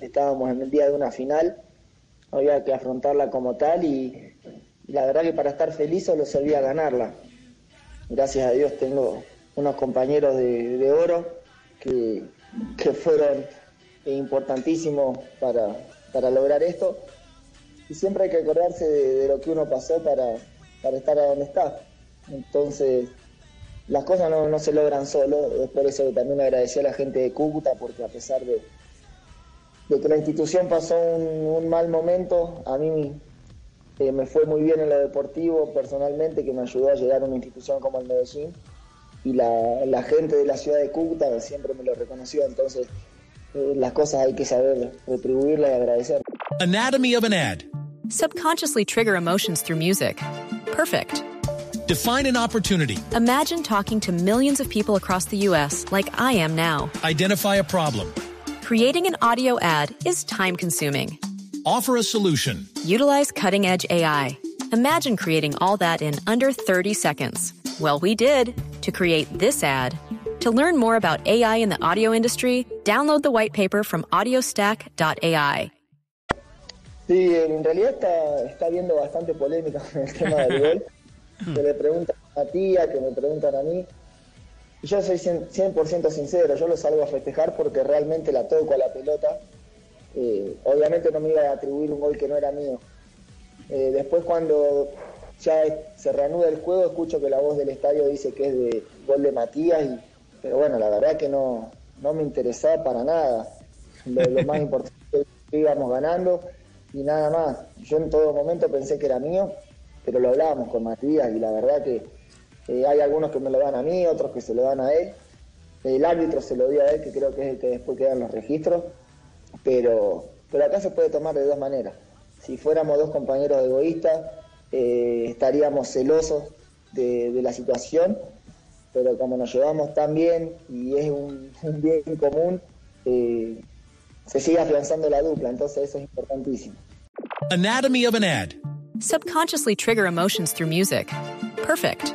Estábamos en el día de una final, había que afrontarla como tal y, la verdad que para estar feliz solo servía ganarla. Gracias a Dios tengo unos compañeros de, oro que, que fueron importantísimos para, para lograr esto. Y siempre hay que acordarse de, de lo que uno pasó para, para estar a donde está. Entonces, las cosas no, no se logran solo. Es por eso que también agradecí a la gente de Cúcuta, porque a pesar de, de que la institución pasó un, un mal momento, a mí eh, me fue muy bien en lo deportivo personalmente, que me ayudó a llegar a una institución como el Medellín. Y la, la gente de la ciudad de Cúcuta siempre me lo reconoció. Entonces, eh, las cosas hay que saber retribuirlas y agradecer. Anatomy of an ad. Subconsciously trigger emotions through music. Perfect. Define an opportunity. Imagine talking to millions of people across the U.S. like I am now. Identify a problem. Creating an audio ad is time consuming. Offer a solution. Utilize cutting edge AI. Imagine creating all that in under 30 seconds. Well, we did to create this ad. To learn more about AI in the audio industry, download the white paper from audiostack.ai. Sí, en realidad está, está habiendo bastante polémica con el tema del gol. Que le preguntan a tía, que me preguntan a mí. Yo soy 100%, 100 sincero, yo lo salgo a festejar porque realmente la toco a la pelota. Eh, obviamente no me iba a atribuir un gol que no era mío. Eh, después cuando ya se reanuda el juego, escucho que la voz del estadio dice que es de gol de Matías, y, pero bueno, la verdad que no, no me interesaba para nada. Lo, lo más importante es que íbamos ganando y nada más. Yo en todo momento pensé que era mío, pero lo hablábamos con Matías y la verdad que eh, hay algunos que me lo dan a mí, otros que se lo dan a él. El árbitro se lo dio a él, que creo que es el que después quedan los registros, pero, pero acá se puede tomar de dos maneras. Si fuéramos dos compañeros egoístas, eh, estaríamos celosos de, de la situación, pero como nos llevamos tan bien y es un, un bien común, eh, se sigue afianzando la dupla, entonces eso es importantísimo. Anatomy of an ad. Subconsciously trigger emotions through music. Perfect.